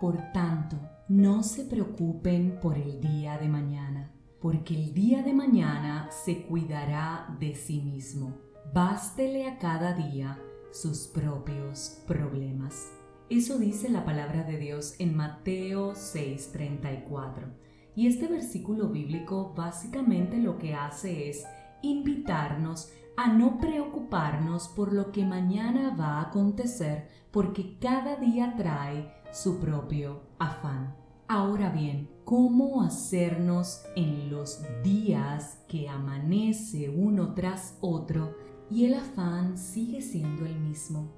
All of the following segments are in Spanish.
Por tanto, no se preocupen por el día de mañana, porque el día de mañana se cuidará de sí mismo. Bástele a cada día sus propios problemas. Eso dice la palabra de Dios en Mateo 6:34. Y este versículo bíblico básicamente lo que hace es invitarnos a no preocuparnos por lo que mañana va a acontecer, porque cada día trae su propio afán. Ahora bien, ¿cómo hacernos en los días que amanece uno tras otro y el afán sigue siendo el mismo?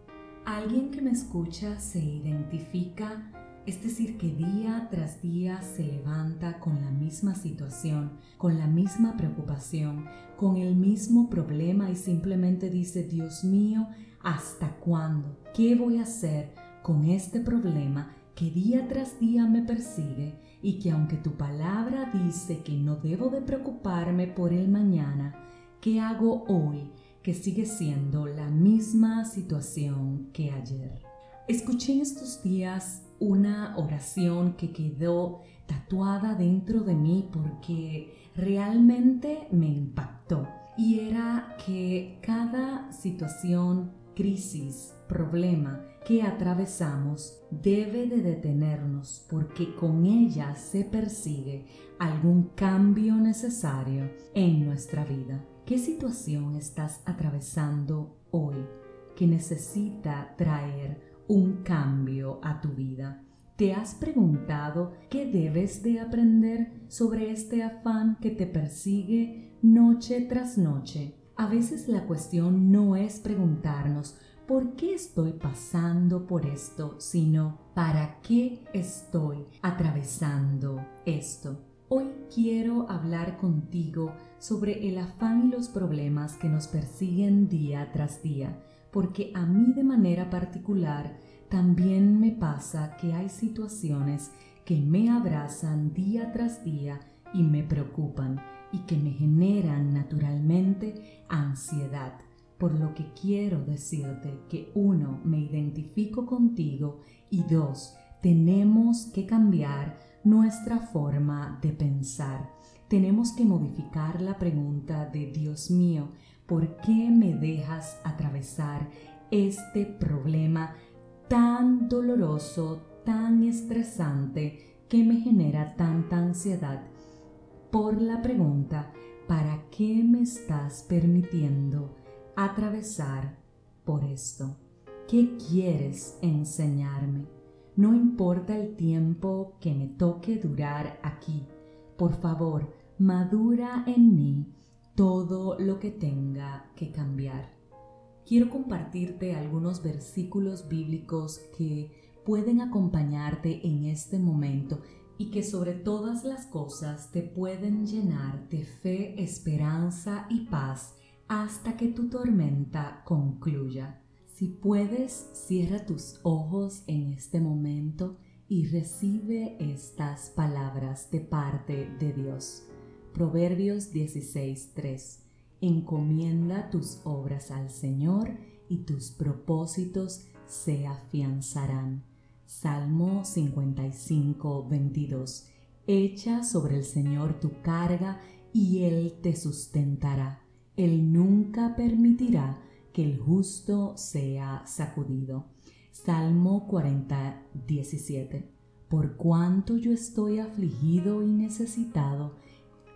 Alguien que me escucha se identifica es decir, que día tras día se levanta con la misma situación, con la misma preocupación, con el mismo problema y simplemente dice, Dios mío, ¿hasta cuándo? ¿Qué voy a hacer con este problema que día tras día me persigue y que aunque tu palabra dice que no debo de preocuparme por el mañana, ¿qué hago hoy que sigue siendo la misma situación que ayer? Escuché en estos días una oración que quedó tatuada dentro de mí porque realmente me impactó y era que cada situación, crisis, problema que atravesamos debe de detenernos porque con ella se persigue algún cambio necesario en nuestra vida. ¿Qué situación estás atravesando hoy que necesita traer un cambio a tu vida. ¿Te has preguntado qué debes de aprender sobre este afán que te persigue noche tras noche? A veces la cuestión no es preguntarnos ¿por qué estoy pasando por esto? sino ¿para qué estoy atravesando esto? Hoy quiero hablar contigo sobre el afán y los problemas que nos persiguen día tras día porque a mí de manera particular también me pasa que hay situaciones que me abrazan día tras día y me preocupan y que me generan naturalmente ansiedad. Por lo que quiero decirte que uno, me identifico contigo y dos, tenemos que cambiar nuestra forma de pensar. Tenemos que modificar la pregunta de Dios mío, ¿por qué me dejas atravesar este problema tan doloroso, tan estresante que me genera tanta ansiedad? Por la pregunta, ¿para qué me estás permitiendo atravesar por esto? ¿Qué quieres enseñarme? No importa el tiempo que me toque durar aquí. Por favor, madura en mí todo lo que tenga que cambiar. Quiero compartirte algunos versículos bíblicos que pueden acompañarte en este momento y que sobre todas las cosas te pueden llenar de fe, esperanza y paz hasta que tu tormenta concluya. Si puedes, cierra tus ojos en este momento y recibe estas palabras de parte de Dios. Proverbios 16:3. Encomienda tus obras al Señor y tus propósitos se afianzarán. Salmo 55:22. Echa sobre el Señor tu carga y Él te sustentará. Él nunca permitirá que el justo sea sacudido. Salmo 40:17. Por cuanto yo estoy afligido y necesitado,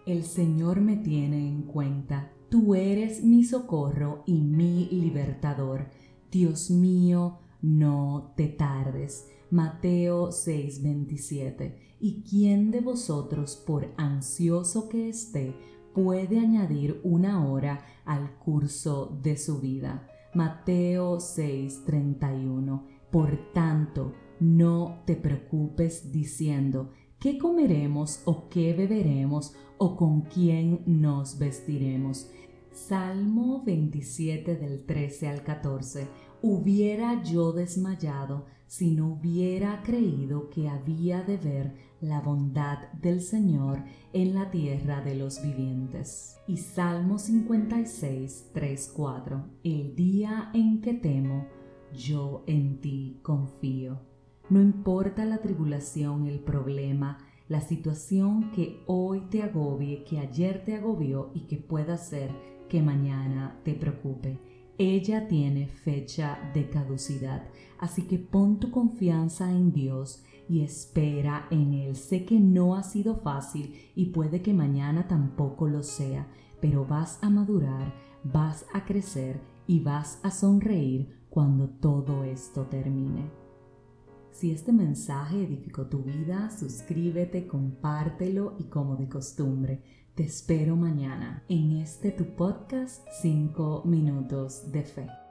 el Señor me tiene en cuenta. Tú eres mi socorro y mi libertador. Dios mío, no te tardes. Mateo 6:27. ¿Y quién de vosotros, por ansioso que esté, puede añadir una hora al curso de su vida? Mateo 6:31. Por tanto, no te preocupes diciendo, ¿qué comeremos o qué beberemos o con quién nos vestiremos. Salmo 27 del 13 al 14. Hubiera yo desmayado si no hubiera creído que había de ver la bondad del Señor en la tierra de los vivientes. Y Salmo 56, 3, 4. El día en que temo, yo en ti confío. No importa la tribulación, el problema, la situación que hoy te agobie, que ayer te agobió y que pueda ser que mañana te preocupe. Ella tiene fecha de caducidad, así que pon tu confianza en Dios y espera en Él. Sé que no ha sido fácil y puede que mañana tampoco lo sea, pero vas a madurar, vas a crecer y vas a sonreír cuando todo esto termine. Si este mensaje edificó tu vida, suscríbete, compártelo y como de costumbre, te espero mañana en este tu podcast 5 minutos de fe.